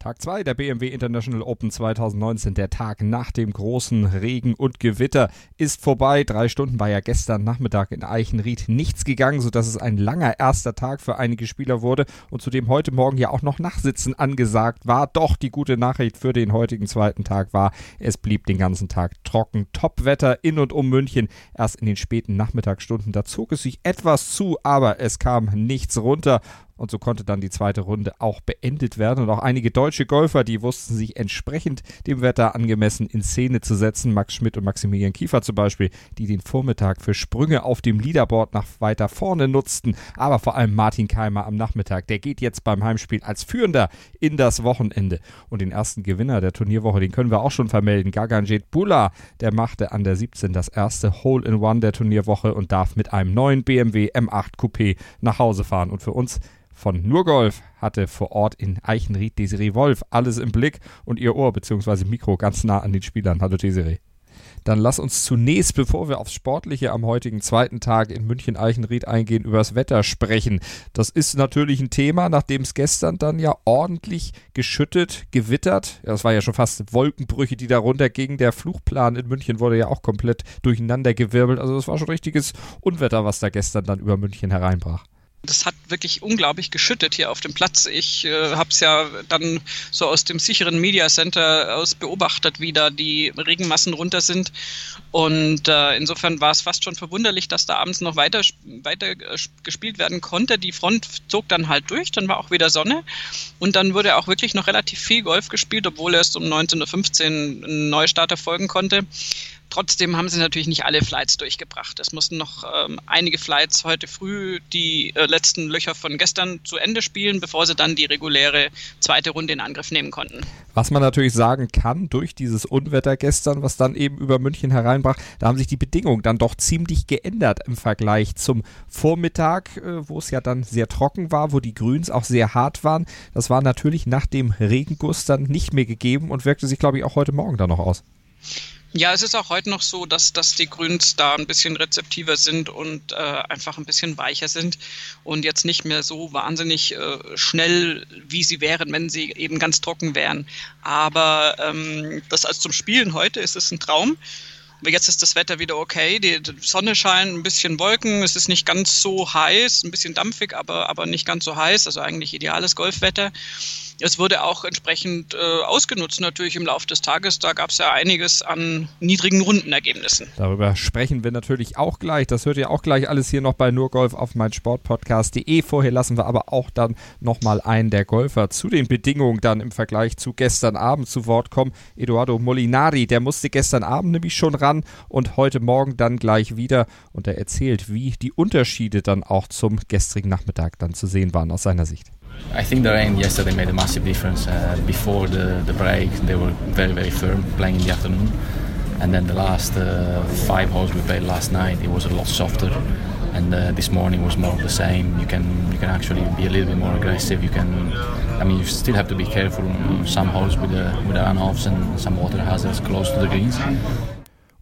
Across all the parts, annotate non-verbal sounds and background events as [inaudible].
Tag 2 der BMW International Open 2019, der Tag nach dem großen Regen und Gewitter, ist vorbei. Drei Stunden war ja gestern Nachmittag in Eichenried nichts gegangen, sodass es ein langer erster Tag für einige Spieler wurde und zudem heute Morgen ja auch noch Nachsitzen angesagt war. Doch die gute Nachricht für den heutigen zweiten Tag war, es blieb den ganzen Tag trocken. Topwetter in und um München. Erst in den späten Nachmittagsstunden, da zog es sich etwas zu, aber es kam nichts runter und so konnte dann die zweite Runde auch beendet werden. Und auch einige deutsche Golfer, die wussten sich entsprechend dem Wetter angemessen in Szene zu setzen. Max Schmidt und Maximilian Kiefer zum Beispiel, die den Vormittag für Sprünge auf dem Leaderboard nach weiter vorne nutzten. Aber vor allem Martin Keimer am Nachmittag. Der geht jetzt beim Heimspiel als Führender in das Wochenende. Und den ersten Gewinner der Turnierwoche, den können wir auch schon vermelden. Gaganjet Bula, der machte an der 17 das erste Hole-in-One der Turnierwoche und darf mit einem neuen BMW M8 Coupé nach Hause fahren. Und für uns von Nurgolf hatte vor Ort in Eichenried Desiree Wolf alles im Blick und ihr Ohr bzw. Mikro ganz nah an den Spielern. Hallo Desiree. Dann lass uns zunächst, bevor wir aufs Sportliche am heutigen zweiten Tag in München-Eichenried eingehen, über das Wetter sprechen. Das ist natürlich ein Thema, nachdem es gestern dann ja ordentlich geschüttet, gewittert. Das war ja schon fast Wolkenbrüche, die da runtergingen. Der Fluchplan in München wurde ja auch komplett durcheinandergewirbelt. Also das war schon richtiges Unwetter, was da gestern dann über München hereinbrach. Das hat wirklich unglaublich geschüttet hier auf dem Platz. Ich äh, habe es ja dann so aus dem sicheren Media Center aus beobachtet, wie da die Regenmassen runter sind. Und äh, insofern war es fast schon verwunderlich, dass da abends noch weiter, weiter gespielt werden konnte. Die Front zog dann halt durch, dann war auch wieder Sonne. Und dann wurde auch wirklich noch relativ viel Golf gespielt, obwohl erst um 19.15 Uhr ein Neustart erfolgen konnte. Trotzdem haben sie natürlich nicht alle Flights durchgebracht. Es mussten noch ähm, einige Flights heute früh die äh, letzten Löcher von gestern zu Ende spielen, bevor sie dann die reguläre zweite Runde in Angriff nehmen konnten. Was man natürlich sagen kann, durch dieses Unwetter gestern, was dann eben über München hereinbrach, da haben sich die Bedingungen dann doch ziemlich geändert im Vergleich zum Vormittag, äh, wo es ja dann sehr trocken war, wo die Grüns auch sehr hart waren. Das war natürlich nach dem Regenguss dann nicht mehr gegeben und wirkte sich, glaube ich, auch heute Morgen dann noch aus. Ja, es ist auch heute noch so, dass, dass die Grüns da ein bisschen rezeptiver sind und äh, einfach ein bisschen weicher sind und jetzt nicht mehr so wahnsinnig äh, schnell, wie sie wären, wenn sie eben ganz trocken wären. Aber ähm, das als zum Spielen heute ist es ein Traum. Jetzt ist das Wetter wieder okay, die Sonne scheint, ein bisschen Wolken, es ist nicht ganz so heiß, ein bisschen dampfig, aber, aber nicht ganz so heiß, also eigentlich ideales Golfwetter. Es wurde auch entsprechend äh, ausgenutzt natürlich im Laufe des Tages. Da gab es ja einiges an niedrigen Rundenergebnissen. Darüber sprechen wir natürlich auch gleich. Das hört ihr auch gleich alles hier noch bei Nurgolf auf meinsportpodcast.de. Vorher lassen wir aber auch dann nochmal einen der Golfer zu den Bedingungen dann im Vergleich zu gestern Abend zu Wort kommen. Eduardo Molinari, der musste gestern Abend nämlich schon ran und heute Morgen dann gleich wieder. Und er erzählt, wie die Unterschiede dann auch zum gestrigen Nachmittag dann zu sehen waren aus seiner Sicht. I think the rain yesterday made a massive difference. Uh, before the, the break, they were very, very firm playing in the afternoon. And then the last uh, five holes we played last night, it was a lot softer. And uh, this morning was more of the same. You can you can actually be a little bit more aggressive. You can, I mean, you still have to be careful some holes with the with the runoffs and some water hazards close to the greens.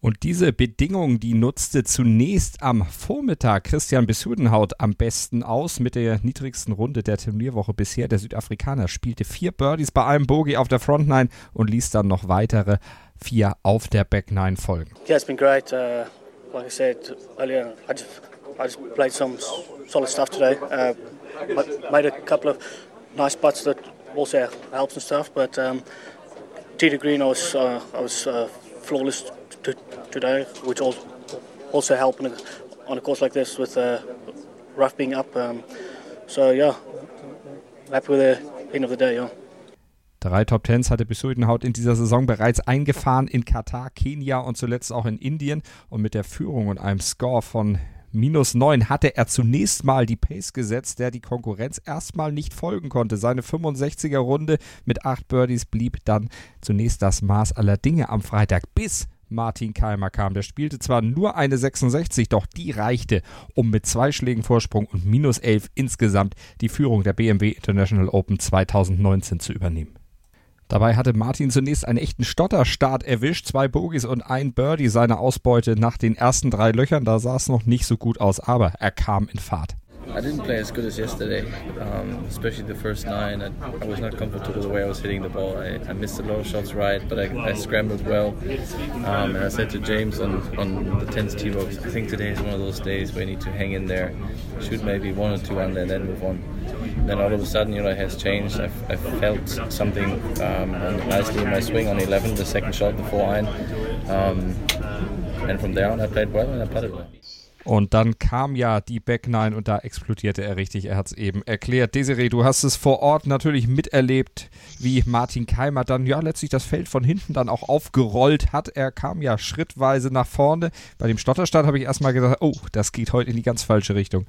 Und diese Bedingungen, die nutzte zunächst am Vormittag Christian Bessudenhaut am besten aus mit der niedrigsten Runde der Turnierwoche bisher. Der Südafrikaner spielte vier Birdies bei einem Bogey auf der Front Nine und ließ dann noch weitere vier auf der Back Nine folgen. Yeah, it's been great. Uh, like I said earlier, I just, I just played some solid stuff today. Uh, made a couple of nice putts that also helps and stuff, but um, to green, I was, uh, I was uh, flawless to, today, which also help on a, on a course like this with uh, rough being up. Um, so yeah, happy with the end of the day. Yeah. Drei Top Tens hatte Besuidenhaut in dieser Saison bereits eingefahren in Katar, Kenia und zuletzt auch in Indien. Und mit der Führung und einem Score von minus 9 hatte er zunächst mal die Pace gesetzt, der die Konkurrenz erstmal nicht folgen konnte. Seine 65er Runde mit 8 Birdies blieb dann zunächst das Maß aller Dinge am Freitag, bis Martin Keimer kam. Der spielte zwar nur eine 66, doch die reichte, um mit zwei Schlägen Vorsprung und minus 11 insgesamt die Führung der BMW International Open 2019 zu übernehmen. Dabei hatte Martin zunächst einen echten Stotterstart erwischt, zwei Bogies und ein Birdie seine Ausbeute nach den ersten drei Löchern. Da sah es noch nicht so gut aus, aber er kam in Fahrt. I didn't play as good as yesterday, um, especially the first nine. I, I, was not comfortable the way I was hitting the ball. I, I missed a lot of shots right, but I, I scrambled well. Um, and I said to James on, on the 10th tee box, I think today is one of those days where you need to hang in there, shoot maybe one or two under, and then move on. Then all of a sudden, you know, it has changed. I, I felt something um, nicely in my swing on 11, the second shot, the four iron. And from there on, I played well and I putted well. Und dann kam ja die Back Nine und da explodierte er richtig. Er hat es eben erklärt. Desiree, du hast es vor Ort natürlich miterlebt, wie Martin Keimer dann ja letztlich das Feld von hinten dann auch aufgerollt hat. Er kam ja schrittweise nach vorne. Bei dem Stotterstart habe ich erstmal gedacht, oh, das geht heute in die ganz falsche Richtung.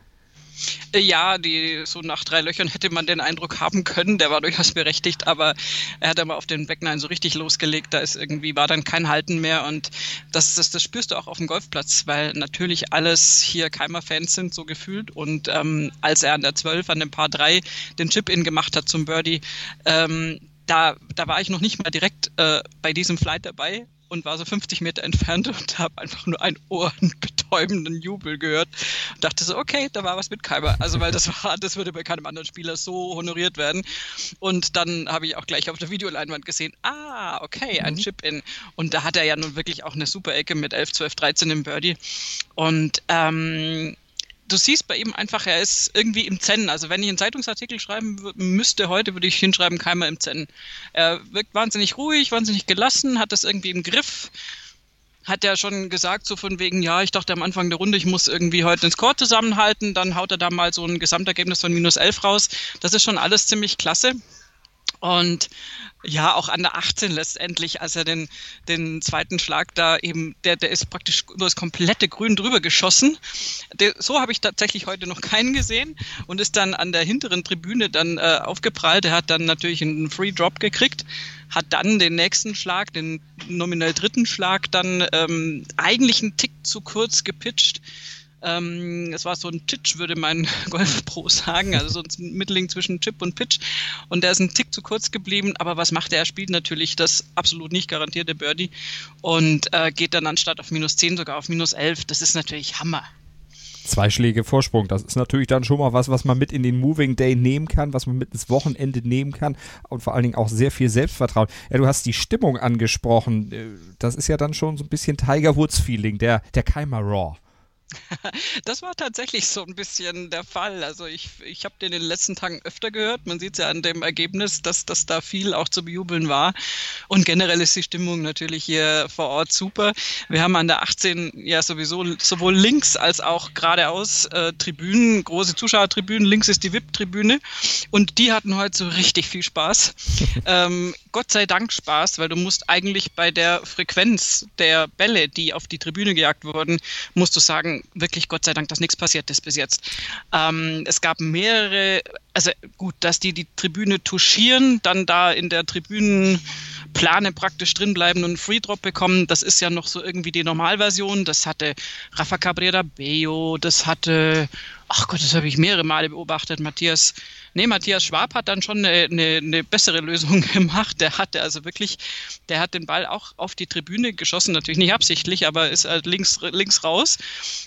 Äh, ja, die, so nach drei Löchern hätte man den Eindruck haben können, der war durchaus berechtigt, aber er hat aber auf den Backnine so richtig losgelegt, da ist irgendwie, war dann kein Halten mehr und das, das, das spürst du auch auf dem Golfplatz, weil natürlich alles hier Keimer-Fans sind, so gefühlt und ähm, als er an der 12, an dem Paar 3 den Chip-In gemacht hat zum Birdie, ähm, da, da war ich noch nicht mal direkt äh, bei diesem Flight dabei, und war so 50 Meter entfernt und habe einfach nur einen ohrenbetäubenden Jubel gehört und dachte so, okay, da war was mit Keimer. Also weil das war, das würde bei keinem anderen Spieler so honoriert werden. Und dann habe ich auch gleich auf der Videoleinwand gesehen, ah, okay, ein mhm. Chip-In. Und da hat er ja nun wirklich auch eine super Ecke mit 11, 12, 13 im Birdie. Und ähm, du siehst bei ihm einfach, er ist irgendwie im Zen. Also wenn ich einen Zeitungsartikel schreiben müsste heute, würde ich hinschreiben, Keimer im Zen. Er wirkt wahnsinnig ruhig, wahnsinnig gelassen, hat das irgendwie im Griff. Hat er schon gesagt, so von wegen, ja, ich dachte am Anfang der Runde, ich muss irgendwie heute ins Score zusammenhalten, dann haut er da mal so ein Gesamtergebnis von minus 11 raus. Das ist schon alles ziemlich klasse. Und ja, auch an der 18 letztendlich, als er den, den zweiten Schlag da eben, der, der ist praktisch über das komplette Grün drüber geschossen. Der, so habe ich tatsächlich heute noch keinen gesehen und ist dann an der hinteren Tribüne dann äh, aufgeprallt. Er hat dann natürlich einen Free Drop gekriegt, hat dann den nächsten Schlag, den nominell dritten Schlag, dann ähm, eigentlich einen Tick zu kurz gepitcht ähm, es war so ein Titch, würde mein [laughs] Golfpro sagen, also so ein Mitteling zwischen Chip und Pitch. Und der ist ein Tick zu kurz geblieben, aber was macht er? Er spielt natürlich das absolut nicht garantierte Birdie und äh, geht dann anstatt auf minus 10 sogar auf minus 11. Das ist natürlich Hammer. Zwei Schläge Vorsprung, das ist natürlich dann schon mal was, was man mit in den Moving Day nehmen kann, was man mit ins Wochenende nehmen kann und vor allen Dingen auch sehr viel Selbstvertrauen. Ja, du hast die Stimmung angesprochen. Äh, das ist ja dann schon so ein bisschen Tiger Woods Feeling, der, der Keimer Raw. [laughs] Das war tatsächlich so ein bisschen der Fall. Also ich, ich habe den in den letzten Tagen öfter gehört. Man sieht es ja an dem Ergebnis, dass, dass da viel auch zu bejubeln war. Und generell ist die Stimmung natürlich hier vor Ort super. Wir haben an der 18 ja sowieso sowohl links als auch geradeaus äh, Tribünen, große Zuschauertribünen. Links ist die VIP-Tribüne. Und die hatten heute so richtig viel Spaß. [laughs] ähm, Gott sei Dank Spaß, weil du musst eigentlich bei der Frequenz der Bälle, die auf die Tribüne gejagt wurden, musst du sagen, wirklich Gott sei Dank, dass nichts passiert ist bis jetzt. Ähm, es gab mehrere, also gut, dass die die Tribüne touchieren, dann da in der Tribünenplane praktisch drin bleiben und einen Free Drop bekommen, das ist ja noch so irgendwie die Normalversion. Das hatte Rafa Cabrera Bello, das hatte, ach Gott, das habe ich mehrere Male beobachtet, Matthias Nee, Matthias Schwab hat dann schon eine, eine, eine, bessere Lösung [laughs] gemacht. Der hatte also wirklich, der hat den Ball auch auf die Tribüne geschossen, natürlich nicht absichtlich, aber ist halt links, links raus.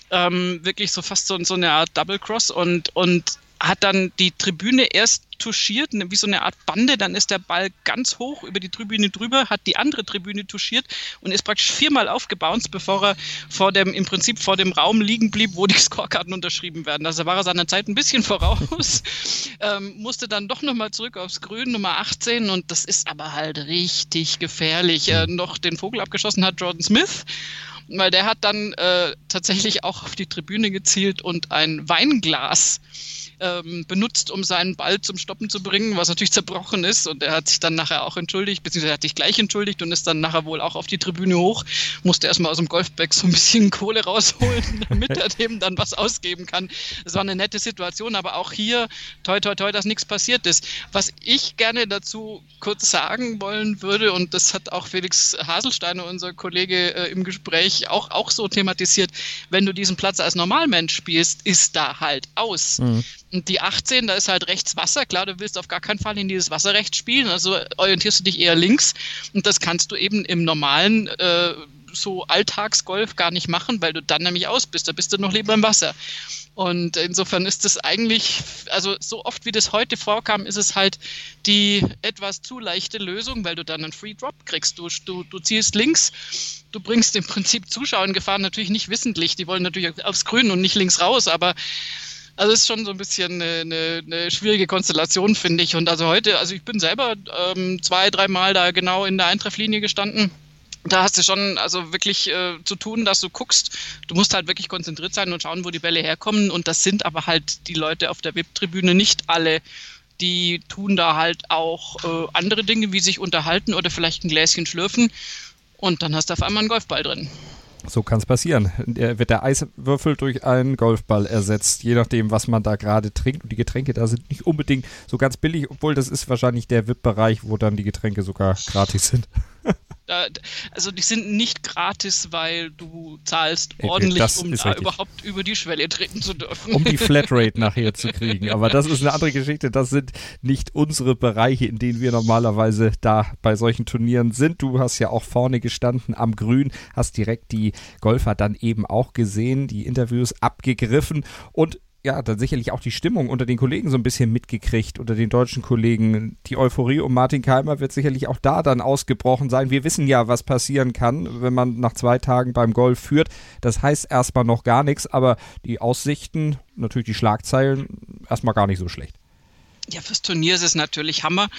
Ähm, wirklich so fast so, so eine Art Double Cross und, und hat dann die Tribüne erst touchiert, wie so eine Art Bande, dann ist der Ball ganz hoch über die Tribüne drüber, hat die andere Tribüne touchiert und ist praktisch viermal aufgebounced, bevor er vor dem, im Prinzip vor dem Raum liegen blieb, wo die [laughs] Scorekarten unterschrieben werden. Also war er seiner Zeit ein bisschen [laughs] voraus, ähm, musste dann doch nochmal zurück aufs Grün, Nummer 18 und das ist aber halt richtig gefährlich. Äh, noch den Vogel abgeschossen hat Jordan Smith weil der hat dann äh, tatsächlich auch auf die Tribüne gezielt und ein Weinglas ähm, benutzt, um seinen Ball zum Stoppen zu bringen, was natürlich zerbrochen ist. Und er hat sich dann nachher auch entschuldigt, beziehungsweise hat sich gleich entschuldigt und ist dann nachher wohl auch auf die Tribüne hoch, musste erstmal aus dem Golfbag so ein bisschen [laughs] Kohle rausholen, [laughs] damit er dem dann was ausgeben kann. Das war eine nette Situation, aber auch hier, toi, toi, toi, dass nichts passiert ist. Was ich gerne dazu kurz sagen wollen würde, und das hat auch Felix Haselsteiner, unser Kollege, äh, im Gespräch auch, auch so thematisiert, wenn du diesen Platz als Normalmensch spielst, ist da halt aus. Mhm. Und die 18, da ist halt rechts Wasser. Klar, du willst auf gar keinen Fall in dieses Wasserrecht spielen, also orientierst du dich eher links. Und das kannst du eben im normalen äh, so Alltagsgolf gar nicht machen, weil du dann nämlich aus bist. Da bist du noch lieber im Wasser. Und insofern ist es eigentlich, also so oft wie das heute vorkam, ist es halt die etwas zu leichte Lösung, weil du dann einen Free Drop kriegst. Du, du, du ziehst links, du bringst im Prinzip Zuschauer in Gefahr, natürlich nicht wissentlich. Die wollen natürlich aufs Grün und nicht links raus, aber also ist schon so ein bisschen eine, eine, eine schwierige Konstellation, finde ich. Und also heute, also ich bin selber ähm, zwei, dreimal da genau in der Eintrefflinie gestanden da hast du schon also wirklich äh, zu tun, dass du guckst. Du musst halt wirklich konzentriert sein und schauen, wo die Bälle herkommen. Und das sind aber halt die Leute auf der VIP-Tribüne nicht alle. Die tun da halt auch äh, andere Dinge, wie sich unterhalten oder vielleicht ein Gläschen schlürfen. Und dann hast du auf einmal einen Golfball drin. So kann es passieren. Der, wird der Eiswürfel durch einen Golfball ersetzt, je nachdem, was man da gerade trinkt. Und die Getränke da sind nicht unbedingt so ganz billig, obwohl das ist wahrscheinlich der VIP-Bereich, wo dann die Getränke sogar gratis sind. [laughs] also die sind nicht gratis, weil du zahlst ordentlich, das um da richtig. überhaupt über die Schwelle treten zu dürfen. Um die [laughs] Flatrate nachher zu kriegen. Aber das ist eine andere Geschichte. Das sind nicht unsere Bereiche, in denen wir normalerweise da bei solchen Turnieren sind. Du hast ja auch vorne gestanden am Grün, hast direkt die Golfer dann eben auch gesehen, die Interviews abgegriffen und ja, dann sicherlich auch die Stimmung unter den Kollegen so ein bisschen mitgekriegt, unter den deutschen Kollegen. Die Euphorie um Martin Keimer wird sicherlich auch da dann ausgebrochen sein. Wir wissen ja, was passieren kann, wenn man nach zwei Tagen beim Golf führt. Das heißt erstmal noch gar nichts, aber die Aussichten, natürlich die Schlagzeilen, erstmal gar nicht so schlecht. Ja, fürs Turnier ist es natürlich Hammer.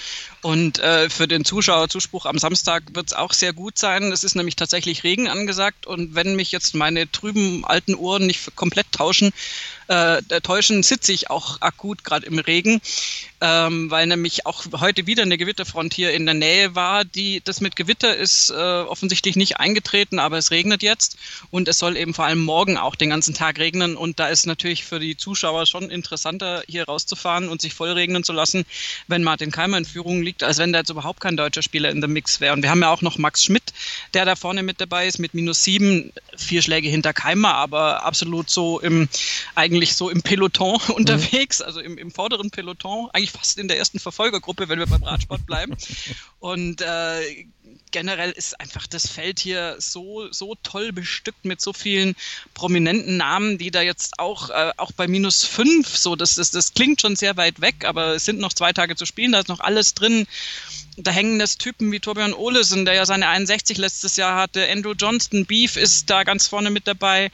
Und äh, für den Zuschauerzuspruch am Samstag wird es auch sehr gut sein. Es ist nämlich tatsächlich Regen angesagt. Und wenn mich jetzt meine trüben alten Ohren nicht komplett tauschen, äh, täuschen, sitze ich auch akut gerade im Regen, ähm, weil nämlich auch heute wieder eine Gewitterfront hier in der Nähe war. Die, das mit Gewitter ist äh, offensichtlich nicht eingetreten, aber es regnet jetzt und es soll eben vor allem morgen auch den ganzen Tag regnen und da ist natürlich für die Zuschauer schon interessanter, hier rauszufahren und sich voll regnen zu lassen, wenn Martin Keimer in Führung liegt, als wenn da jetzt überhaupt kein deutscher Spieler in der Mix wäre. Und wir haben ja auch noch Max Schmidt, der da vorne mit dabei ist, mit minus sieben, vier Schläge hinter Keimer, aber absolut so im eigentlich eigentlich so im Peloton [laughs] unterwegs, also im, im vorderen Peloton, eigentlich fast in der ersten Verfolgergruppe, wenn wir beim Radsport bleiben. [laughs] Und äh, generell ist einfach das Feld hier so, so toll bestückt mit so vielen prominenten Namen, die da jetzt auch, äh, auch bei minus fünf, so, das, das, das klingt schon sehr weit weg, aber es sind noch zwei Tage zu spielen, da ist noch alles drin da hängen das Typen wie Torbjörn Olesen, der ja seine 61 letztes Jahr hatte, Andrew Johnston, Beef ist da ganz vorne mit dabei,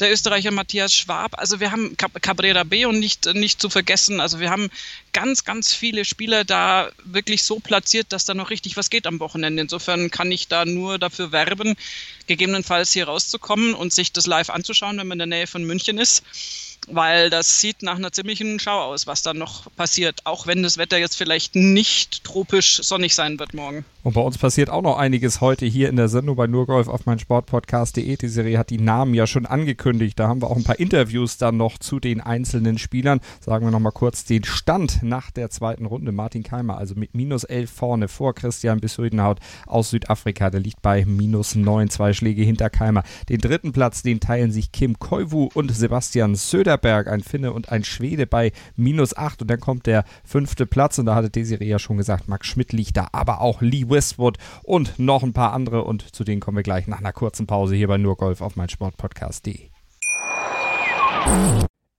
der Österreicher Matthias Schwab, also wir haben Cabrera B und nicht, nicht zu vergessen, also wir haben ganz, ganz viele Spieler da wirklich so platziert, dass da noch richtig was geht am Wochenende. Insofern kann ich da nur dafür werben, gegebenenfalls hier rauszukommen und sich das live anzuschauen, wenn man in der Nähe von München ist weil das sieht nach einer ziemlichen Schau aus, was dann noch passiert, auch wenn das Wetter jetzt vielleicht nicht tropisch sonnig sein wird morgen. Und bei uns passiert auch noch einiges heute hier in der Sendung bei Nurgolf auf mein Sportpodcast.de. Die Serie hat die Namen ja schon angekündigt. Da haben wir auch ein paar Interviews dann noch zu den einzelnen Spielern. Sagen wir nochmal kurz den Stand nach der zweiten Runde. Martin Keimer, also mit minus 11 vorne vor Christian Bissuidenhaut aus Südafrika. Der liegt bei minus 9, zwei Schläge hinter Keimer. Den dritten Platz, den teilen sich Kim Koivu und Sebastian Söderberg, ein Finne und ein Schwede bei minus 8. Und dann kommt der fünfte Platz. Und da hatte Desiree ja schon gesagt, Max Schmidt liegt da, aber auch Lee Westwood und noch ein paar andere und zu denen kommen wir gleich nach einer kurzen Pause hier bei Nurgolf auf mein Sportpodcast.de.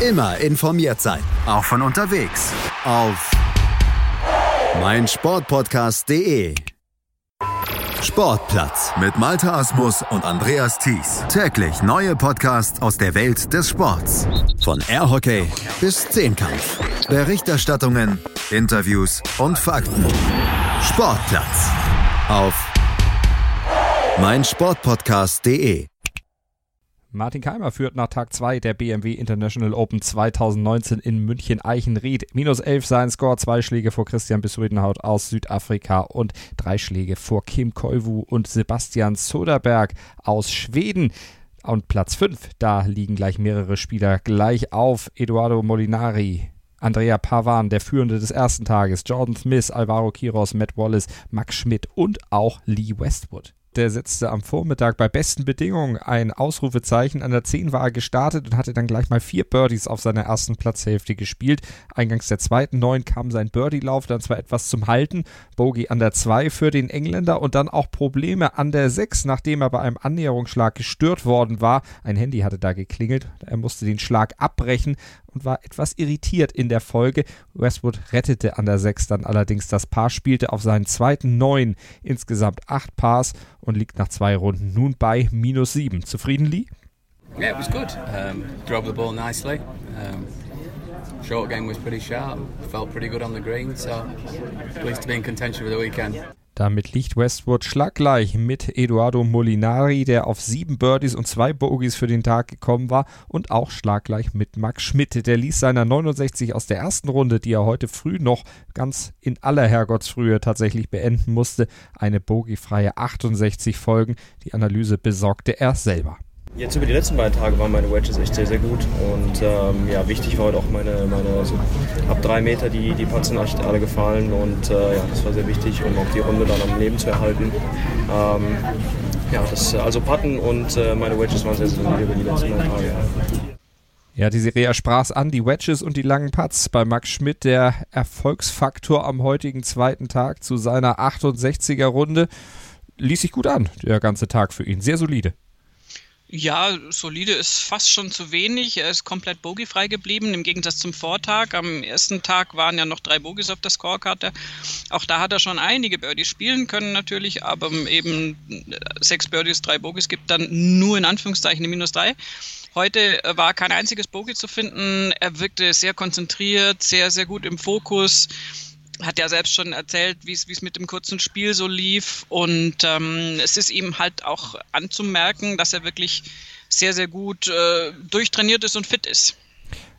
Immer informiert sein, auch von unterwegs. Auf meinsportpodcast.de Sportplatz mit Malta Asmus und Andreas Thies. Täglich neue Podcasts aus der Welt des Sports. Von Airhockey bis Zehnkampf. Berichterstattungen, Interviews und Fakten. Sportplatz auf mein Sportpodcast.de. Martin Keimer führt nach Tag 2 der BMW International Open 2019 in München-Eichenried. Minus 11 sein Score, zwei Schläge vor Christian Bissuidenhaut aus Südafrika und drei Schläge vor Kim Koivu und Sebastian Soderberg aus Schweden. Und Platz 5, da liegen gleich mehrere Spieler gleich auf. Eduardo Molinari, Andrea Pavan, der Führende des ersten Tages, Jordan Smith, Alvaro Quiros, Matt Wallace, Max Schmidt und auch Lee Westwood der setzte am Vormittag bei besten Bedingungen ein Ausrufezeichen. An der 10 war er gestartet und hatte dann gleich mal vier Birdies auf seiner ersten Platzhälfte gespielt. Eingangs der zweiten 9 kam sein Birdie-Lauf dann zwar etwas zum Halten. Bogey an der 2 für den Engländer und dann auch Probleme an der 6, nachdem er bei einem Annäherungsschlag gestört worden war. Ein Handy hatte da geklingelt. Er musste den Schlag abbrechen und war etwas irritiert in der Folge. Westwood rettete an der 6 dann allerdings das Paar, spielte auf seinen zweiten 9 insgesamt 8 Pars und liegt nach zwei Runden nun bei minus 7. Zufrieden, Lee? Yeah, it was good. Um, drove the ball nicely. Um, short game was pretty sharp. Felt pretty good on the green, so pleased to be in contention for the weekend. Damit liegt Westwood schlaggleich mit Eduardo Molinari, der auf sieben Birdies und zwei Bogies für den Tag gekommen war und auch schlaggleich mit Max Schmidt. Der ließ seiner 69 aus der ersten Runde, die er heute früh noch ganz in aller Herrgottsfrühe tatsächlich beenden musste, eine bogiefreie 68 folgen. Die Analyse besorgte er selber. Jetzt über die letzten beiden Tage waren meine Wedges echt sehr, sehr gut. Und ähm, ja, wichtig war heute auch meine, meine so ab drei Meter, die, die echt alle gefallen. Und äh, ja, das war sehr wichtig, um auch die Runde dann am Leben zu erhalten. Ähm, ja, das, also Putten und äh, meine Wedges waren sehr, sehr gut über die letzten beiden Tage. Ja, die Serie sprach an, die Wedges und die langen Putts. Bei Max Schmidt der Erfolgsfaktor am heutigen zweiten Tag zu seiner 68er Runde. Ließ sich gut an, der ganze Tag für ihn. Sehr solide. Ja, solide ist fast schon zu wenig. Er ist komplett bogiefrei geblieben, im Gegensatz zum Vortag. Am ersten Tag waren ja noch drei Bogies auf der Scorecard. Auch da hat er schon einige Birdies spielen können natürlich, aber eben sechs Birdies, drei Bogies gibt dann nur in Anführungszeichen eine Minus drei. Heute war kein einziges Bogie zu finden. Er wirkte sehr konzentriert, sehr, sehr gut im Fokus hat ja selbst schon erzählt, wie es mit dem kurzen Spiel so lief. Und ähm, es ist ihm halt auch anzumerken, dass er wirklich sehr, sehr gut äh, durchtrainiert ist und fit ist.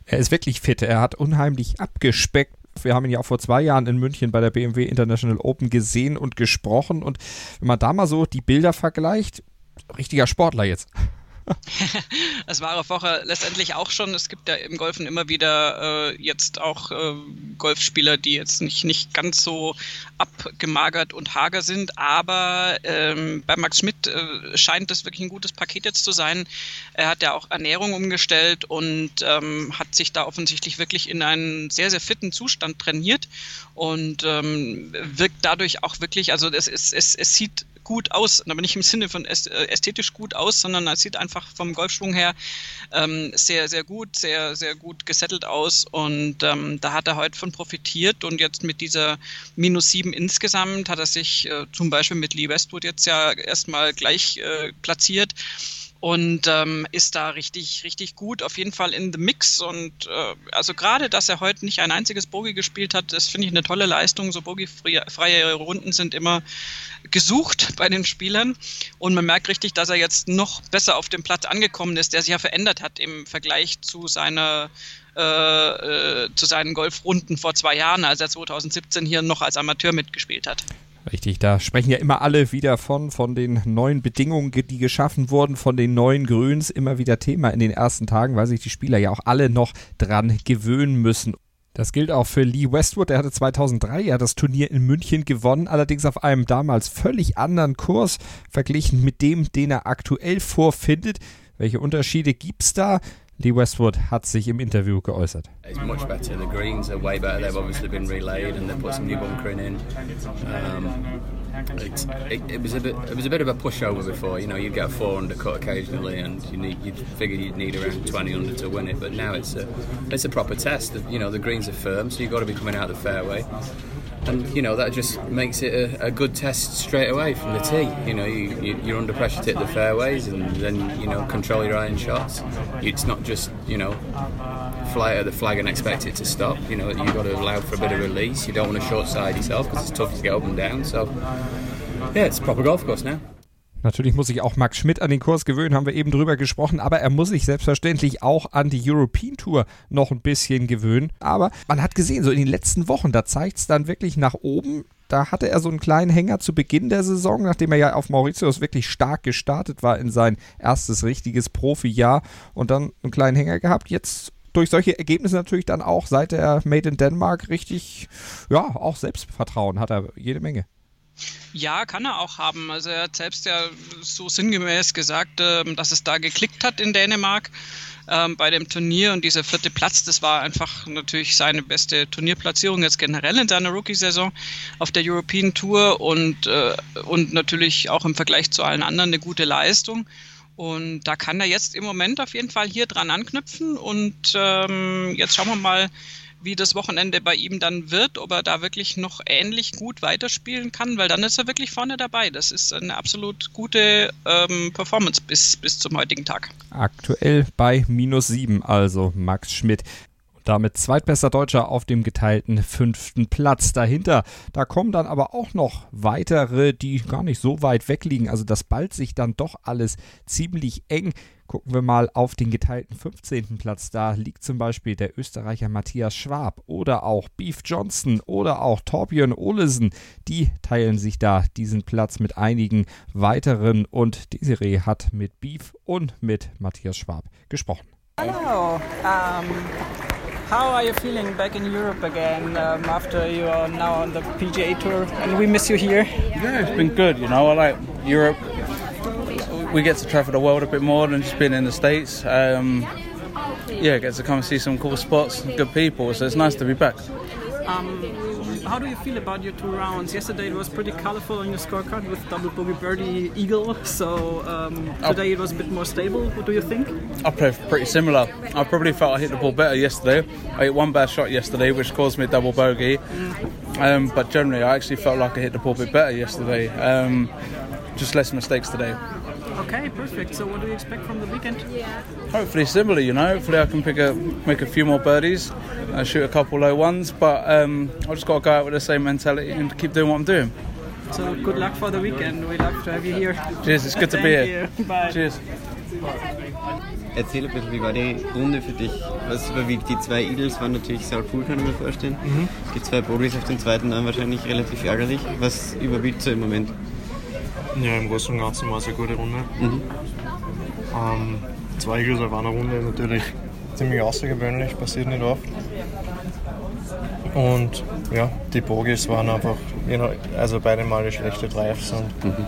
Er ist wirklich fit. Er hat unheimlich abgespeckt. Wir haben ihn ja auch vor zwei Jahren in München bei der BMW International Open gesehen und gesprochen. Und wenn man da mal so die Bilder vergleicht, richtiger Sportler jetzt. [laughs] das war auf Woche letztendlich auch schon. Es gibt ja im Golfen immer wieder äh, jetzt auch äh, Golfspieler, die jetzt nicht, nicht ganz so abgemagert und hager sind, aber ähm, bei Max Schmidt äh, scheint das wirklich ein gutes Paket jetzt zu sein. Er hat ja auch Ernährung umgestellt und ähm, hat sich da offensichtlich wirklich in einen sehr, sehr fitten Zustand trainiert und ähm, wirkt dadurch auch wirklich, also es, es, es, es sieht gut aus, aber nicht im Sinne von äh, ästhetisch gut aus, sondern es sieht einfach vom Golfschwung her ähm, sehr, sehr gut, sehr, sehr gut gesettelt aus und ähm, da hat er heute von profitiert und jetzt mit dieser minus sieben insgesamt hat er sich äh, zum Beispiel mit Lee Westwood jetzt ja erstmal gleich äh, platziert und ähm, ist da richtig, richtig gut, auf jeden Fall in the Mix. Und äh, also gerade, dass er heute nicht ein einziges Bogie gespielt hat, das finde ich eine tolle Leistung. So Bogie-freie Runden sind immer gesucht bei den Spielern. Und man merkt richtig, dass er jetzt noch besser auf dem Platz angekommen ist, der sich ja verändert hat im Vergleich zu seiner äh, äh, zu seinen Golfrunden vor zwei Jahren, als er 2017 hier noch als Amateur mitgespielt hat. Richtig, da sprechen ja immer alle wieder von, von den neuen Bedingungen, die geschaffen wurden, von den neuen Grüns, immer wieder Thema in den ersten Tagen, weil sich die Spieler ja auch alle noch dran gewöhnen müssen. Das gilt auch für Lee Westwood. Der hatte 2003 ja das Turnier in München gewonnen, allerdings auf einem damals völlig anderen Kurs verglichen mit dem, den er aktuell vorfindet. Welche Unterschiede gibt es da? Lee Westwood hat sich im Interview geäußert. It's much better. The greens are way better. They've obviously been relayed and they put some new bunkering in. Um, it, it, it, was a bit. It was a bit of a pushover before. You know, you'd get a four under cut occasionally, and you need. You'd figure you'd need around 20 under to win it. But now it's a. It's a proper test. You know, the greens are firm, so you've got to be coming out of the fairway and you know that just makes it a, a, good test straight away from the tee. You know, you, you, are under pressure to hit the fairways, and then you know control your iron shots. It's not just you know fly at the flag and expect it to stop. You know, you've got to allow for a bit of release. You don't want to short side yourself because it's tough to get up and down. So yeah, it's proper golf course now. Natürlich muss sich auch Max Schmidt an den Kurs gewöhnen, haben wir eben drüber gesprochen, aber er muss sich selbstverständlich auch an die European Tour noch ein bisschen gewöhnen. Aber man hat gesehen, so in den letzten Wochen, da zeigt es dann wirklich nach oben. Da hatte er so einen kleinen Hänger zu Beginn der Saison, nachdem er ja auf Mauritius wirklich stark gestartet war in sein erstes richtiges Profijahr und dann einen kleinen Hänger gehabt. Jetzt durch solche Ergebnisse natürlich dann auch seit der Made in Denmark richtig, ja, auch Selbstvertrauen hat er jede Menge. Ja, kann er auch haben. Also er hat selbst ja so sinngemäß gesagt, ähm, dass es da geklickt hat in Dänemark ähm, bei dem Turnier und dieser vierte Platz, das war einfach natürlich seine beste Turnierplatzierung jetzt generell in seiner Rookie-Saison auf der European Tour und, äh, und natürlich auch im Vergleich zu allen anderen eine gute Leistung. Und da kann er jetzt im Moment auf jeden Fall hier dran anknüpfen und ähm, jetzt schauen wir mal, wie das Wochenende bei ihm dann wird, ob er da wirklich noch ähnlich gut weiterspielen kann, weil dann ist er wirklich vorne dabei. Das ist eine absolut gute ähm, Performance bis, bis zum heutigen Tag. Aktuell bei minus sieben, also Max Schmidt. Damit zweitbester Deutscher auf dem geteilten fünften Platz. Dahinter, da kommen dann aber auch noch weitere, die gar nicht so weit weg liegen. Also das ballt sich dann doch alles ziemlich eng. Gucken wir mal auf den geteilten 15. Platz. Da liegt zum Beispiel der Österreicher Matthias Schwab oder auch Beef Johnson oder auch Torbjörn Olesen. Die teilen sich da diesen Platz mit einigen weiteren und Desiree hat mit Beef und mit Matthias Schwab gesprochen. Hallo. Um How are you feeling back in Europe again um, after you are now on the PGA Tour and we miss you here? Yeah, it's been good. You know, I like Europe. We get to travel the world a bit more than just being in the States. Um, yeah, get to come and see some cool spots, good people. So it's nice to be back. Um, how do you feel about your two rounds? Yesterday it was pretty colorful on your scorecard with double bogey birdie eagle. So um, today it was a bit more stable. What do you think? I played pretty similar. I probably felt I hit the ball better yesterday. I hit one bad shot yesterday, which caused me a double bogey. Mm. Um, but generally, I actually felt like I hit the ball a bit better yesterday. Um, just less mistakes today. Okay, perfect. So, what do you expect from the weekend? Hopefully, similar. You know, hopefully I can pick a make a few more birdies, uh, shoot a couple low ones. But um, I just got to go out with the same mentality and keep doing what I'm doing. So, good luck for the weekend. We love to have you here. Cheers. It's good to be here. Bye. Cheers. Erzähl ein bisschen, wie war die Runde für dich? Was überwiegt? Die zwei Eagles waren natürlich sau cool, kann ich mir vorstellen. Mhm. Die zwei Bogies auf den zweiten waren wahrscheinlich relativ ärgerlich. Was überwiegt so im Moment? Ja, im Großen und Ganzen war es eine gute Runde. Mhm. Ähm, zwei Eagles auf einer Runde ist natürlich ziemlich außergewöhnlich, passiert nicht oft. Und ja, die Bogies waren einfach, also beide Male schlechte Drives. Und, mhm.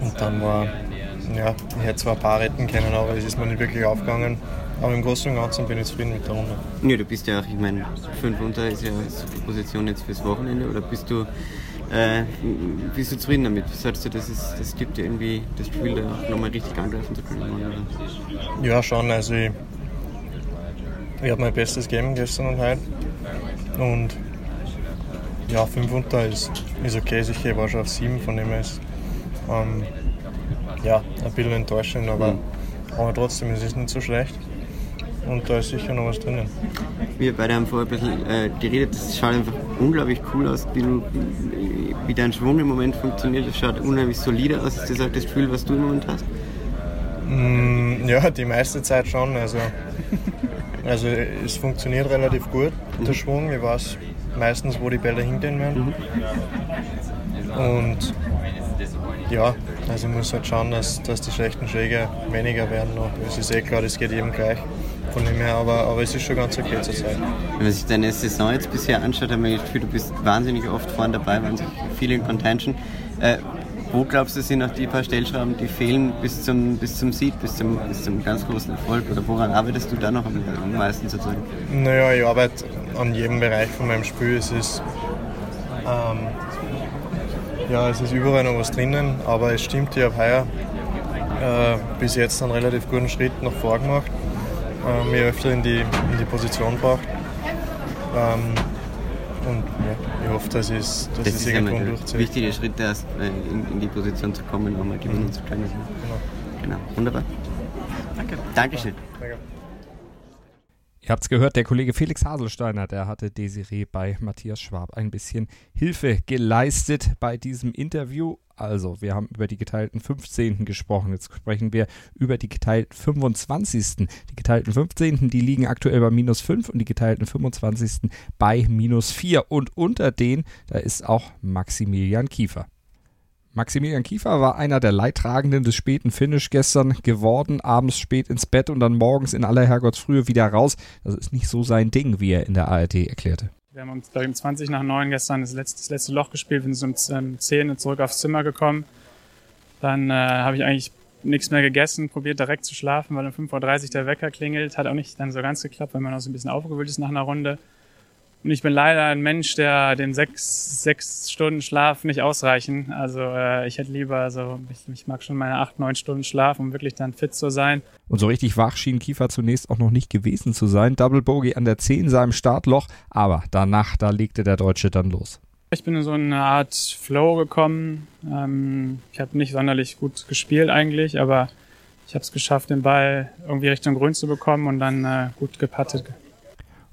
und dann war, ja, ich hätte zwar ein paar retten können, aber es ist mir nicht wirklich aufgegangen. Aber im Großen und Ganzen bin ich zufrieden mit der Runde. Ja, du bist ja auch, ich meine, 5 unter ist ja die Position jetzt fürs Wochenende. Oder bist du äh, bist du zufrieden damit? Sagst du, das, ist, das gibt dir irgendwie das Spiel da nochmal richtig angreifen zu können? Oder? Ja, schon. Also ich, ich habe mein Bestes gegeben gestern und heute. Und ja, 5 unter ist, ist okay. Ich war schon auf 7, von dem her ist ähm, ja, ein bisschen enttäuschend, aber, mhm. aber trotzdem ist es nicht so schlecht und da ist sicher noch was drinnen. Wir beide haben vorher ein bisschen äh, geredet, das schaut einfach unglaublich cool aus, wie, du, wie dein Schwung im Moment funktioniert. Das schaut unheimlich solide aus. Ist das auch das Gefühl, was du im Moment hast? Mm, ja, die meiste Zeit schon. Also, also es funktioniert relativ gut, mhm. der Schwung. Ich weiß meistens, wo die Bälle hingehen werden. Mhm. Und ja, also ich muss halt schauen, dass, dass die schlechten Schläge weniger werden noch. Es ist eh klar, das geht jedem gleich von dem her, aber, aber es ist schon ganz okay zur Zeit. Wenn man sich deine Saison jetzt bisher anschaut, hat man das Gefühl, du bist wahnsinnig oft vorne dabei, wahnsinnig viele in Contention. Äh, wo glaubst du, sind noch die paar Stellschrauben, die fehlen bis zum, bis zum Seed, bis zum, bis zum ganz großen Erfolg? Oder woran arbeitest du da noch am, am meisten sozusagen? Naja, ich arbeite an jedem Bereich von meinem Spiel. Es ist, ähm, ja, es ist überall noch was drinnen, aber es stimmt, ich habe heuer äh, bis jetzt einen relativ guten Schritt nach vor gemacht äh, mir öfter in die, in die Position braucht. Ähm, und ja, ich hoffe, dass es, dass das ist irgendwann ja durchzieht. Wichtige Schritte, erst äh, in, in, die Position zu kommen, um mal gewinnen mhm. zu können. Genau. genau. Wunderbar. Danke. Dankeschön. Danke. Ihr habt es gehört, der Kollege Felix Haselsteiner, der hatte Desiree bei Matthias Schwab ein bisschen Hilfe geleistet bei diesem Interview. Also, wir haben über die geteilten 15. gesprochen. Jetzt sprechen wir über die geteilten 25. Die geteilten 15. die liegen aktuell bei minus 5 und die geteilten 25. bei minus 4. Und unter denen, da ist auch Maximilian Kiefer. Maximilian Kiefer war einer der Leidtragenden des späten Finish gestern geworden, abends spät ins Bett und dann morgens in aller Herrgottsfrühe wieder raus. Das ist nicht so sein Ding, wie er in der ARD erklärte. Wir haben uns um 20 nach 9 gestern das letzte, das letzte Loch gespielt, wir sind um 10 zurück aufs Zimmer gekommen. Dann äh, habe ich eigentlich nichts mehr gegessen, probiert direkt zu schlafen, weil um 5.30 Uhr der Wecker klingelt. Hat auch nicht dann so ganz geklappt, weil man noch so ein bisschen aufgewühlt ist nach einer Runde. Und ich bin leider ein Mensch, der den sechs, sechs Stunden Schlaf nicht ausreichen. Also äh, ich hätte lieber so, ich, ich mag schon meine acht, neun Stunden Schlaf, um wirklich dann fit zu sein. Und so richtig wach schien Kiefer zunächst auch noch nicht gewesen zu sein. Double Bogey an der 10 seinem Startloch, aber danach, da legte der Deutsche dann los. Ich bin in so eine Art Flow gekommen. Ähm, ich habe nicht sonderlich gut gespielt eigentlich, aber ich habe es geschafft, den Ball irgendwie Richtung Grün zu bekommen und dann äh, gut gepattet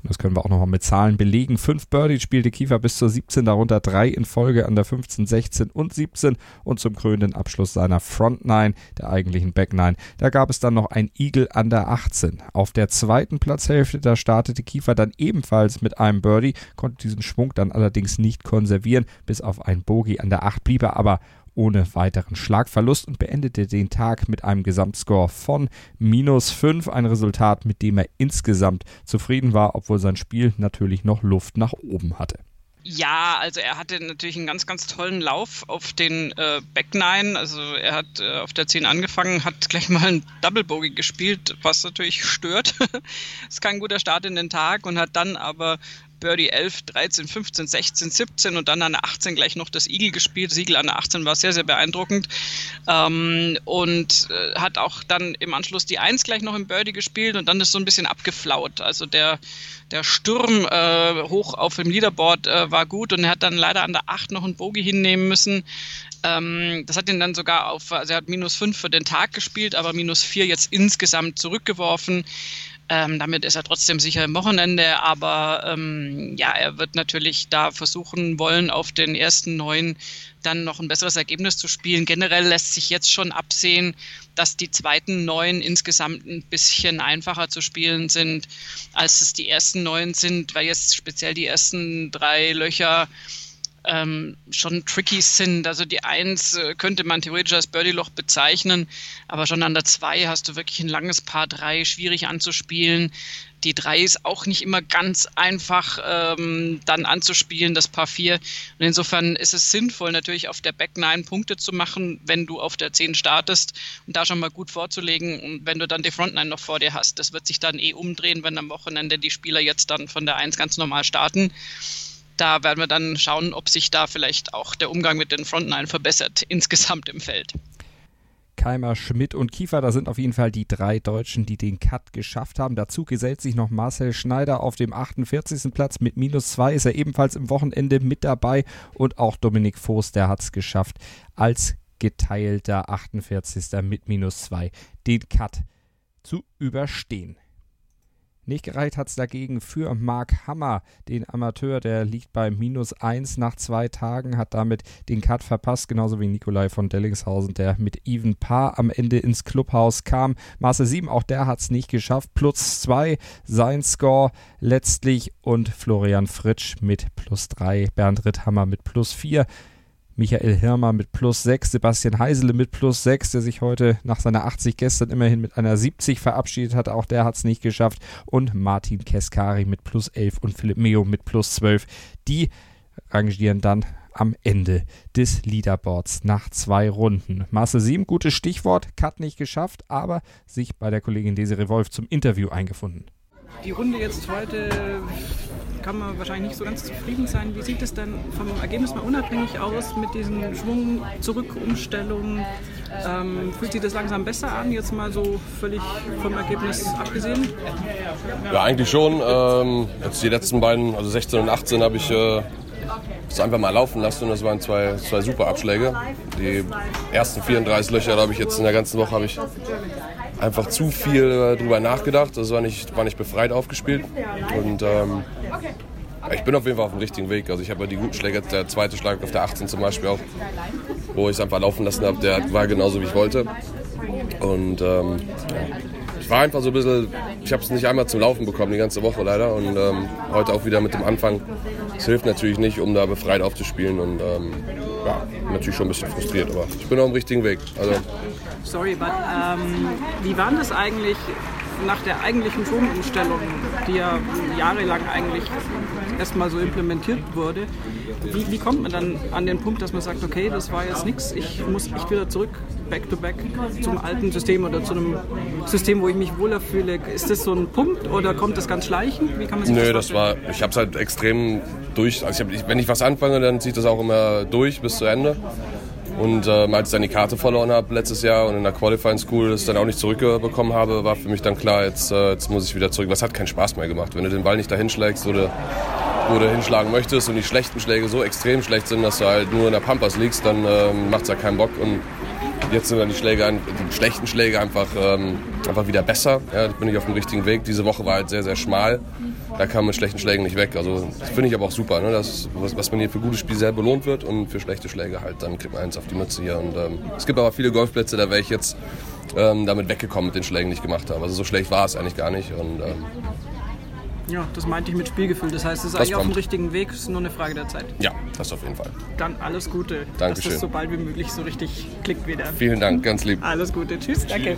und das können wir auch nochmal mit Zahlen belegen. Fünf Birdies spielte Kiefer bis zur 17, darunter drei in Folge an der 15, 16 und 17 und zum krönenden Abschluss seiner Front 9, der eigentlichen Back 9. Da gab es dann noch ein Eagle an der 18. Auf der zweiten Platzhälfte, da startete Kiefer dann ebenfalls mit einem Birdie, konnte diesen Schwung dann allerdings nicht konservieren, bis auf ein Bogey an der 8 blieb er aber ohne weiteren Schlagverlust und beendete den Tag mit einem Gesamtscore von minus 5, ein Resultat, mit dem er insgesamt zufrieden war, obwohl sein Spiel natürlich noch Luft nach oben hatte. Ja, also er hatte natürlich einen ganz, ganz tollen Lauf auf den äh, Back Nine. Also er hat äh, auf der 10 angefangen, hat gleich mal ein Double Bogey gespielt, was natürlich stört. [laughs] ist kein guter Start in den Tag und hat dann aber Birdie 11, 13, 15, 16, 17 und dann an der 18 gleich noch das Eagle gespielt. Das Eagle an der 18 war sehr, sehr beeindruckend ähm, und äh, hat auch dann im Anschluss die 1 gleich noch im Birdie gespielt und dann ist so ein bisschen abgeflaut. Also der, der Sturm äh, hoch auf dem Leaderboard äh, war gut und er hat dann leider an der 8 noch ein Bogey hinnehmen müssen. Ähm, das hat ihn dann sogar auf, also er hat minus 5 für den Tag gespielt, aber minus 4 jetzt insgesamt zurückgeworfen. Ähm, damit ist er trotzdem sicher im Wochenende, aber ähm, ja, er wird natürlich da versuchen wollen, auf den ersten neun dann noch ein besseres Ergebnis zu spielen. Generell lässt sich jetzt schon absehen, dass die zweiten neun insgesamt ein bisschen einfacher zu spielen sind, als es die ersten neun sind, weil jetzt speziell die ersten drei Löcher ähm, schon tricky sind. Also die Eins äh, könnte man theoretisch als Birdie-Loch bezeichnen, aber schon an der Zwei hast du wirklich ein langes Paar drei, schwierig anzuspielen. Die drei ist auch nicht immer ganz einfach ähm, dann anzuspielen, das Paar vier. Und insofern ist es sinnvoll, natürlich auf der Back 9 Punkte zu machen, wenn du auf der 10 startest und da schon mal gut vorzulegen. Und wenn du dann die Front 9 noch vor dir hast, das wird sich dann eh umdrehen, wenn am Wochenende die Spieler jetzt dann von der 1 ganz normal starten da werden wir dann schauen, ob sich da vielleicht auch der Umgang mit den Frontline verbessert [laughs] insgesamt im Feld. Keimer, Schmidt und Kiefer, da sind auf jeden Fall die drei Deutschen, die den Cut geschafft haben. Dazu gesellt sich noch Marcel Schneider auf dem 48. Platz mit minus zwei, ist er ebenfalls im Wochenende mit dabei und auch Dominik Voß, der hat es geschafft, als geteilter 48. mit minus zwei den Cut zu überstehen. Nicht gereicht hat es dagegen für Mark Hammer, den Amateur, der liegt bei minus 1 nach zwei Tagen, hat damit den Cut verpasst, genauso wie Nikolai von Dellingshausen, der mit Even Paar am Ende ins Clubhaus kam. Maße 7, auch der hat es nicht geschafft, plus 2 sein Score letztlich und Florian Fritsch mit plus 3, Bernd Ritthammer mit plus 4. Michael Hirmer mit plus 6, Sebastian Heisele mit plus 6, der sich heute nach seiner 80 gestern immerhin mit einer 70 verabschiedet hat. Auch der hat es nicht geschafft. Und Martin Keskari mit plus 11 und Philipp Meo mit plus 12. Die rangieren dann am Ende des Leaderboards nach zwei Runden. Masse 7, gutes Stichwort, Cut nicht geschafft, aber sich bei der Kollegin Desiree Wolf zum Interview eingefunden. Die Runde jetzt heute kann man wahrscheinlich nicht so ganz zufrieden sein. Wie sieht es denn vom Ergebnis mal unabhängig aus mit diesen Schwung, Zurückumstellungen? Ähm, fühlt sich das langsam besser an, jetzt mal so völlig vom Ergebnis abgesehen? Ja, eigentlich schon. Ähm, jetzt die letzten beiden, also 16 und 18, habe ich äh, einfach mal laufen lassen und das waren zwei, zwei super Abschläge. Die ersten 34 Löcher, habe ich jetzt in der ganzen Woche ich einfach zu viel drüber nachgedacht. Das war nicht, war nicht befreit aufgespielt. Und ähm, ich bin auf jeden Fall auf dem richtigen Weg. Also ich habe ja die guten Schläge, der zweite Schlag auf der 18 zum Beispiel auch, wo ich es einfach laufen lassen habe, der war genauso wie ich wollte. Und ähm, ich war einfach so ein bisschen, ich habe es nicht einmal zum Laufen bekommen, die ganze Woche leider. Und ähm, heute auch wieder mit dem Anfang. Es hilft natürlich nicht, um da befreit aufzuspielen. Und ähm, ja, natürlich schon ein bisschen frustriert, aber ich bin auf dem richtigen Weg. Also, Sorry, but ähm, wie war das eigentlich nach der eigentlichen Schwungumstellung, die ja jahrelang eigentlich erstmal so implementiert wurde? Wie, wie kommt man dann an den Punkt, dass man sagt, okay, das war jetzt nichts, ich muss ich wieder zurück, back to back zum alten System oder zu einem System, wo ich mich wohler fühle? Ist das so ein Punkt oder kommt das ganz schleichend? Wie kann man sich Nö, das das war, ich habe es halt extrem durch. Also ich hab, ich, wenn ich was anfange, dann zieht das auch immer durch bis zu Ende. Und ähm, als ich dann die Karte verloren habe letztes Jahr und in der Qualifying School das dann auch nicht zurückbekommen habe, war für mich dann klar, jetzt, äh, jetzt muss ich wieder zurück. Das hat keinen Spaß mehr gemacht. Wenn du den Ball nicht dahin schlägst oder wo du hinschlagen möchtest und die schlechten Schläge so extrem schlecht sind, dass du halt nur in der Pampas liegst, dann ähm, macht es ja keinen Bock. Und jetzt sind dann die Schläge, die schlechten Schläge einfach, ähm, einfach wieder besser. Ja, bin ich auf dem richtigen Weg. Diese Woche war halt sehr, sehr schmal. Da kam mit schlechten Schlägen nicht weg. Also das finde ich aber auch super, ne? dass, was, was man hier für gutes Spiel sehr belohnt wird und für schlechte Schläge halt, dann kriegt man eins auf die Mütze hier. Und ähm, es gibt aber viele Golfplätze, da wäre ich jetzt ähm, damit weggekommen mit den Schlägen, die ich gemacht habe. Also so schlecht war es eigentlich gar nicht. Und ähm, Ja, das meinte ich mit Spielgefühl. Das heißt, es ist Das eigentlich auf dem kommt. richtigen Weg, es ist nur eine Frage der Zeit. ja, das auf jeden Fall. Dann alles Gute, dass Dankeschön. das so bald wie möglich so richtig klickt wieder. Vielen Dank, ganz lieb. Alles Gute, tschüss, danke.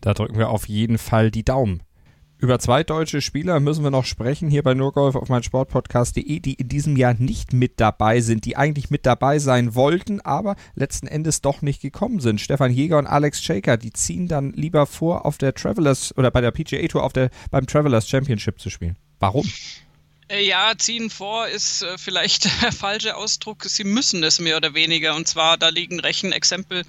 Da drücken wir auf jeden Fall die Daumen. Über zwei deutsche Spieler müssen wir noch sprechen hier bei Nurgolf auf meinsportpodcast.de, die in diesem Jahr nicht mit dabei sind, die eigentlich mit dabei sein wollten, aber letzten Endes doch nicht gekommen sind. Stefan Jäger und Alex Shaker, die ziehen dann lieber vor, auf der Travelers oder bei der PGA Tour auf der, beim Travelers Championship zu spielen. Warum? Äh, Ja, ziehen vor ist äh, vielleicht [laughs] der falsche Ausdruck. Sie müssen es mehr oder weniger. Und zwar, da liegen Rechenexempel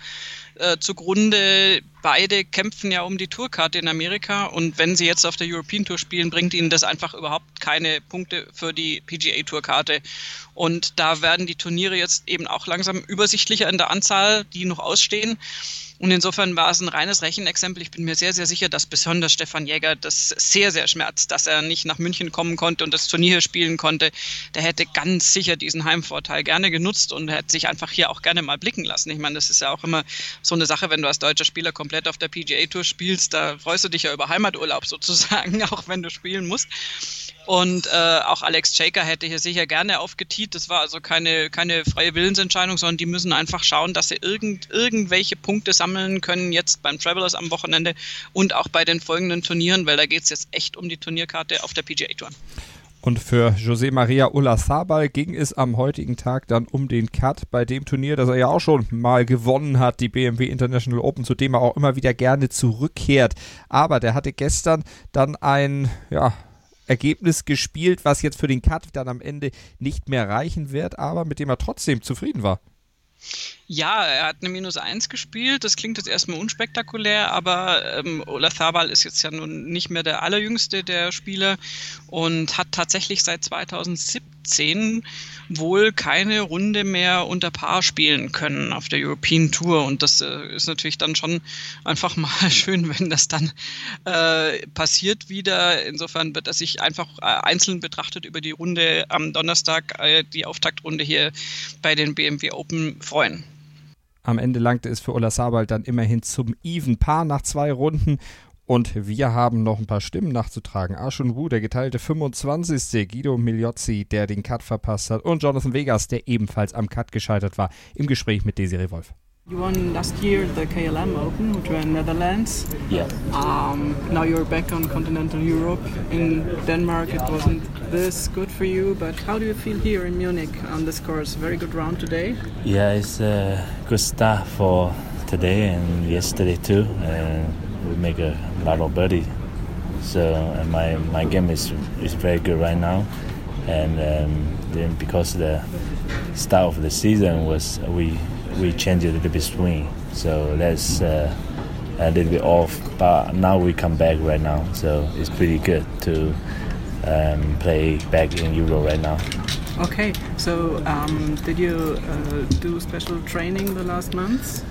äh, zugrunde. Beide kämpfen ja um die Tourkarte in Amerika. Und wenn sie jetzt auf der European Tour spielen, bringt ihnen das einfach überhaupt keine Punkte für die PGA Tourkarte. Und da werden die Turniere jetzt eben auch langsam übersichtlicher in der Anzahl, die noch ausstehen. Und insofern war es ein reines Rechenexempel. Ich bin mir sehr, sehr sicher, dass besonders Stefan Jäger das sehr, sehr schmerzt, dass er nicht nach München kommen konnte und das Turnier spielen konnte. Der hätte ganz sicher diesen Heimvorteil gerne genutzt und hätte sich einfach hier auch gerne mal blicken lassen. Ich meine, das ist ja auch immer so eine Sache, wenn du als deutscher Spieler komplett auf der PGA Tour spielst, da freust du dich ja über Heimaturlaub [laughs] sozusagen, auch wenn du spielen musst. Und äh, auch Alex Shaker hätte hier sicher gerne aufgetiet. Das war also keine, keine freie Willensentscheidung, sondern die müssen einfach schauen, dass sie irgend, irgendwelche Punkte sammeln können, jetzt beim Travelers am Wochenende und auch bei den folgenden Turnieren, weil da geht es jetzt echt um die Turnierkarte auf der PGA Tour. Und für José Maria Olazabal ging es am heutigen Tag dann um den Cut bei dem Turnier, das er ja auch schon mal gewonnen hat, die BMW International Open, zu dem er auch immer wieder gerne zurückkehrt. Aber der hatte gestern dann ein, ja, Ergebnis gespielt, was jetzt für den Cut dann am Ende nicht mehr reichen wird, aber mit dem er trotzdem zufrieden war. Ja, er hat eine Minus 1 gespielt. Das klingt jetzt erstmal unspektakulär, aber ähm, Olazabal ist jetzt ja nun nicht mehr der allerjüngste der Spieler und hat tatsächlich seit 2017 wohl keine Runde mehr unter Paar spielen können auf der European Tour. Und das äh, ist natürlich dann schon einfach mal [laughs] schön, wenn das dann äh, passiert wieder. Insofern wird er sich einfach äh, einzeln betrachtet über die Runde am Donnerstag, äh, die Auftaktrunde hier bei den BMW Open freuen. Am Ende langte es für Olazabal dann immerhin zum Even Paar nach zwei Runden. Und wir haben noch ein paar Stimmen nachzutragen. Ashun Wu, der geteilte 25. Guido Migliozzi, der den Cut verpasst hat. Und Jonathan Vegas, der ebenfalls am Cut gescheitert war, im Gespräch mit Desiree Wolf. You won last year the KLM Open, which were in Netherlands. Yeah. Um, now you're back on continental Europe. In Denmark, it wasn't this good for you, but how do you feel here in Munich on this course? Very good round today. Yeah, it's a good start for today and yesterday too. Uh, we make a lot of birdie, so and my my game is is very good right now. And um, then because the start of the season was we we changed a little bit swing, so that's uh, a little bit off. But now we come back right now, so it's pretty good to um, play back in Euro right now. Okay, so um, did you uh, do special training the last months?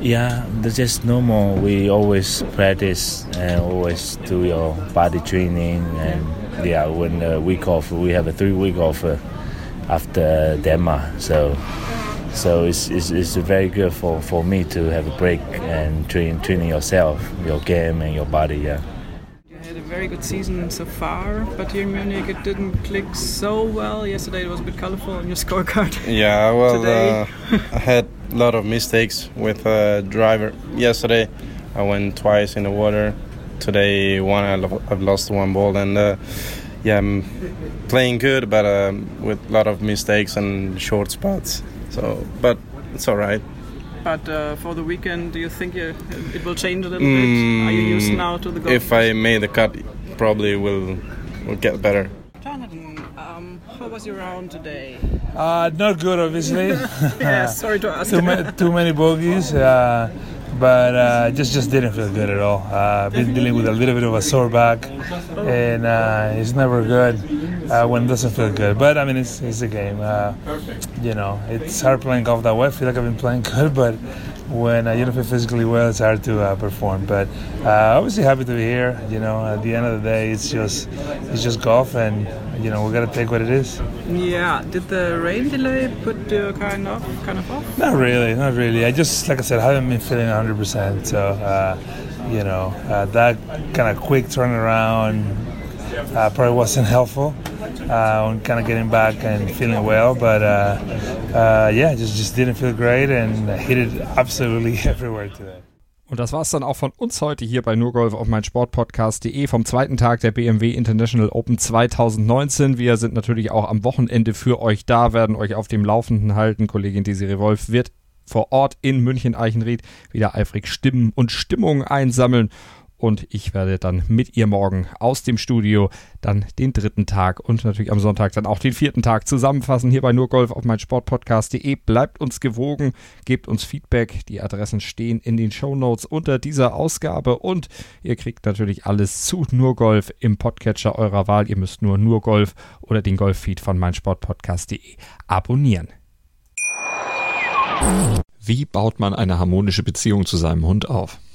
Yeah, there's just normal. We always practice and always do your body training. And yeah, when the week off, we have a three week off uh, after Denmark. So so it's, it's, it's very good for, for me to have a break and train training yourself, your game and your body. Yeah. You had a very good season so far, but here in Munich it didn't click so well. Yesterday it was a bit colorful on your [laughs] scorecard. Yeah, well, uh, I had a lot of mistakes with uh, driver yesterday. I went twice in the water. Today, one I lo- I've lost one ball, and uh, yeah, I'm playing good, but um, with a lot of mistakes and short spots. So, but it's all right. But uh, for the weekend, do you think you, it will change a little bit? Are you used now to the golf? Mm, If I made the cut, probably will will get better. Jonathan, um, how was your round today? Uh, not good, obviously. [laughs] Yeah, sorry to [laughs] ask. too, ma- too many bogeys, uh, but uh, just just didn't feel good at all. Uh, I've been dealing with a little bit of a sore back, and uh, it's never good uh, when it doesn't feel good. But I mean, it's, it's a game. Uh, you know, it's hard playing golf that way. I feel like I've been playing [laughs] good, but when uh, you don't feel physically well, it's hard to uh, perform. But uh, obviously happy to be here. You know, at the end of the day, it's just it's just golf, and you know we got to take what it is. Yeah, did the rain delay put you kind of kind of off? Not really, not really. I just, like I said, I haven't been feeling 100%. So, uh, you know, uh, that kind of quick turnaround uh, probably wasn't helpful uh, kind of getting back and feeling well. But uh, uh, yeah, just just didn't feel great and hit it absolutely [laughs] everywhere today. Und das war's dann auch von uns heute hier bei nurgolf auf mein Sportpodcast.de vom zweiten Tag der BMW International Open 2019. Wir sind natürlich auch am Wochenende für euch da, werden euch auf dem Laufenden halten. Kollegin Desiree Wolf wird vor Ort in München-Eichenried wieder eifrig Stimmen und Stimmungen einsammeln. Und ich werde dann mit ihr morgen aus dem Studio dann den dritten Tag und natürlich am Sonntag dann auch den vierten Tag zusammenfassen. Hier bei nurgolf auf mein Sportpodcast.de. Bleibt uns gewogen, gebt uns Feedback. Die Adressen stehen in den Shownotes unter dieser Ausgabe und ihr kriegt natürlich alles zu Nurgolf im Podcatcher eurer Wahl. Ihr müsst nur Nurgolf oder den Golffeed von mein Sportpodcast.de abonnieren. Wie baut man eine harmonische Beziehung zu seinem Hund auf?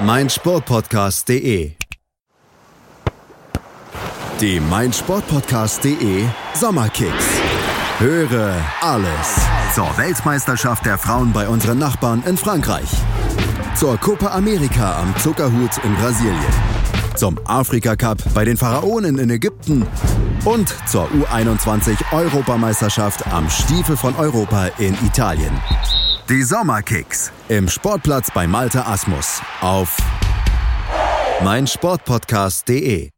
meinsportpodcast.de. Die meinsportpodcast.de Sommerkicks. Höre alles zur Weltmeisterschaft der Frauen bei unseren Nachbarn in Frankreich. Zur Copa America am Zuckerhut in Brasilien. Zum Afrika Cup bei den Pharaonen in Ägypten und zur U21 Europameisterschaft am Stiefel von Europa in Italien. Die Sommerkicks im Sportplatz bei Malte Asmus auf meinsportpodcast.de.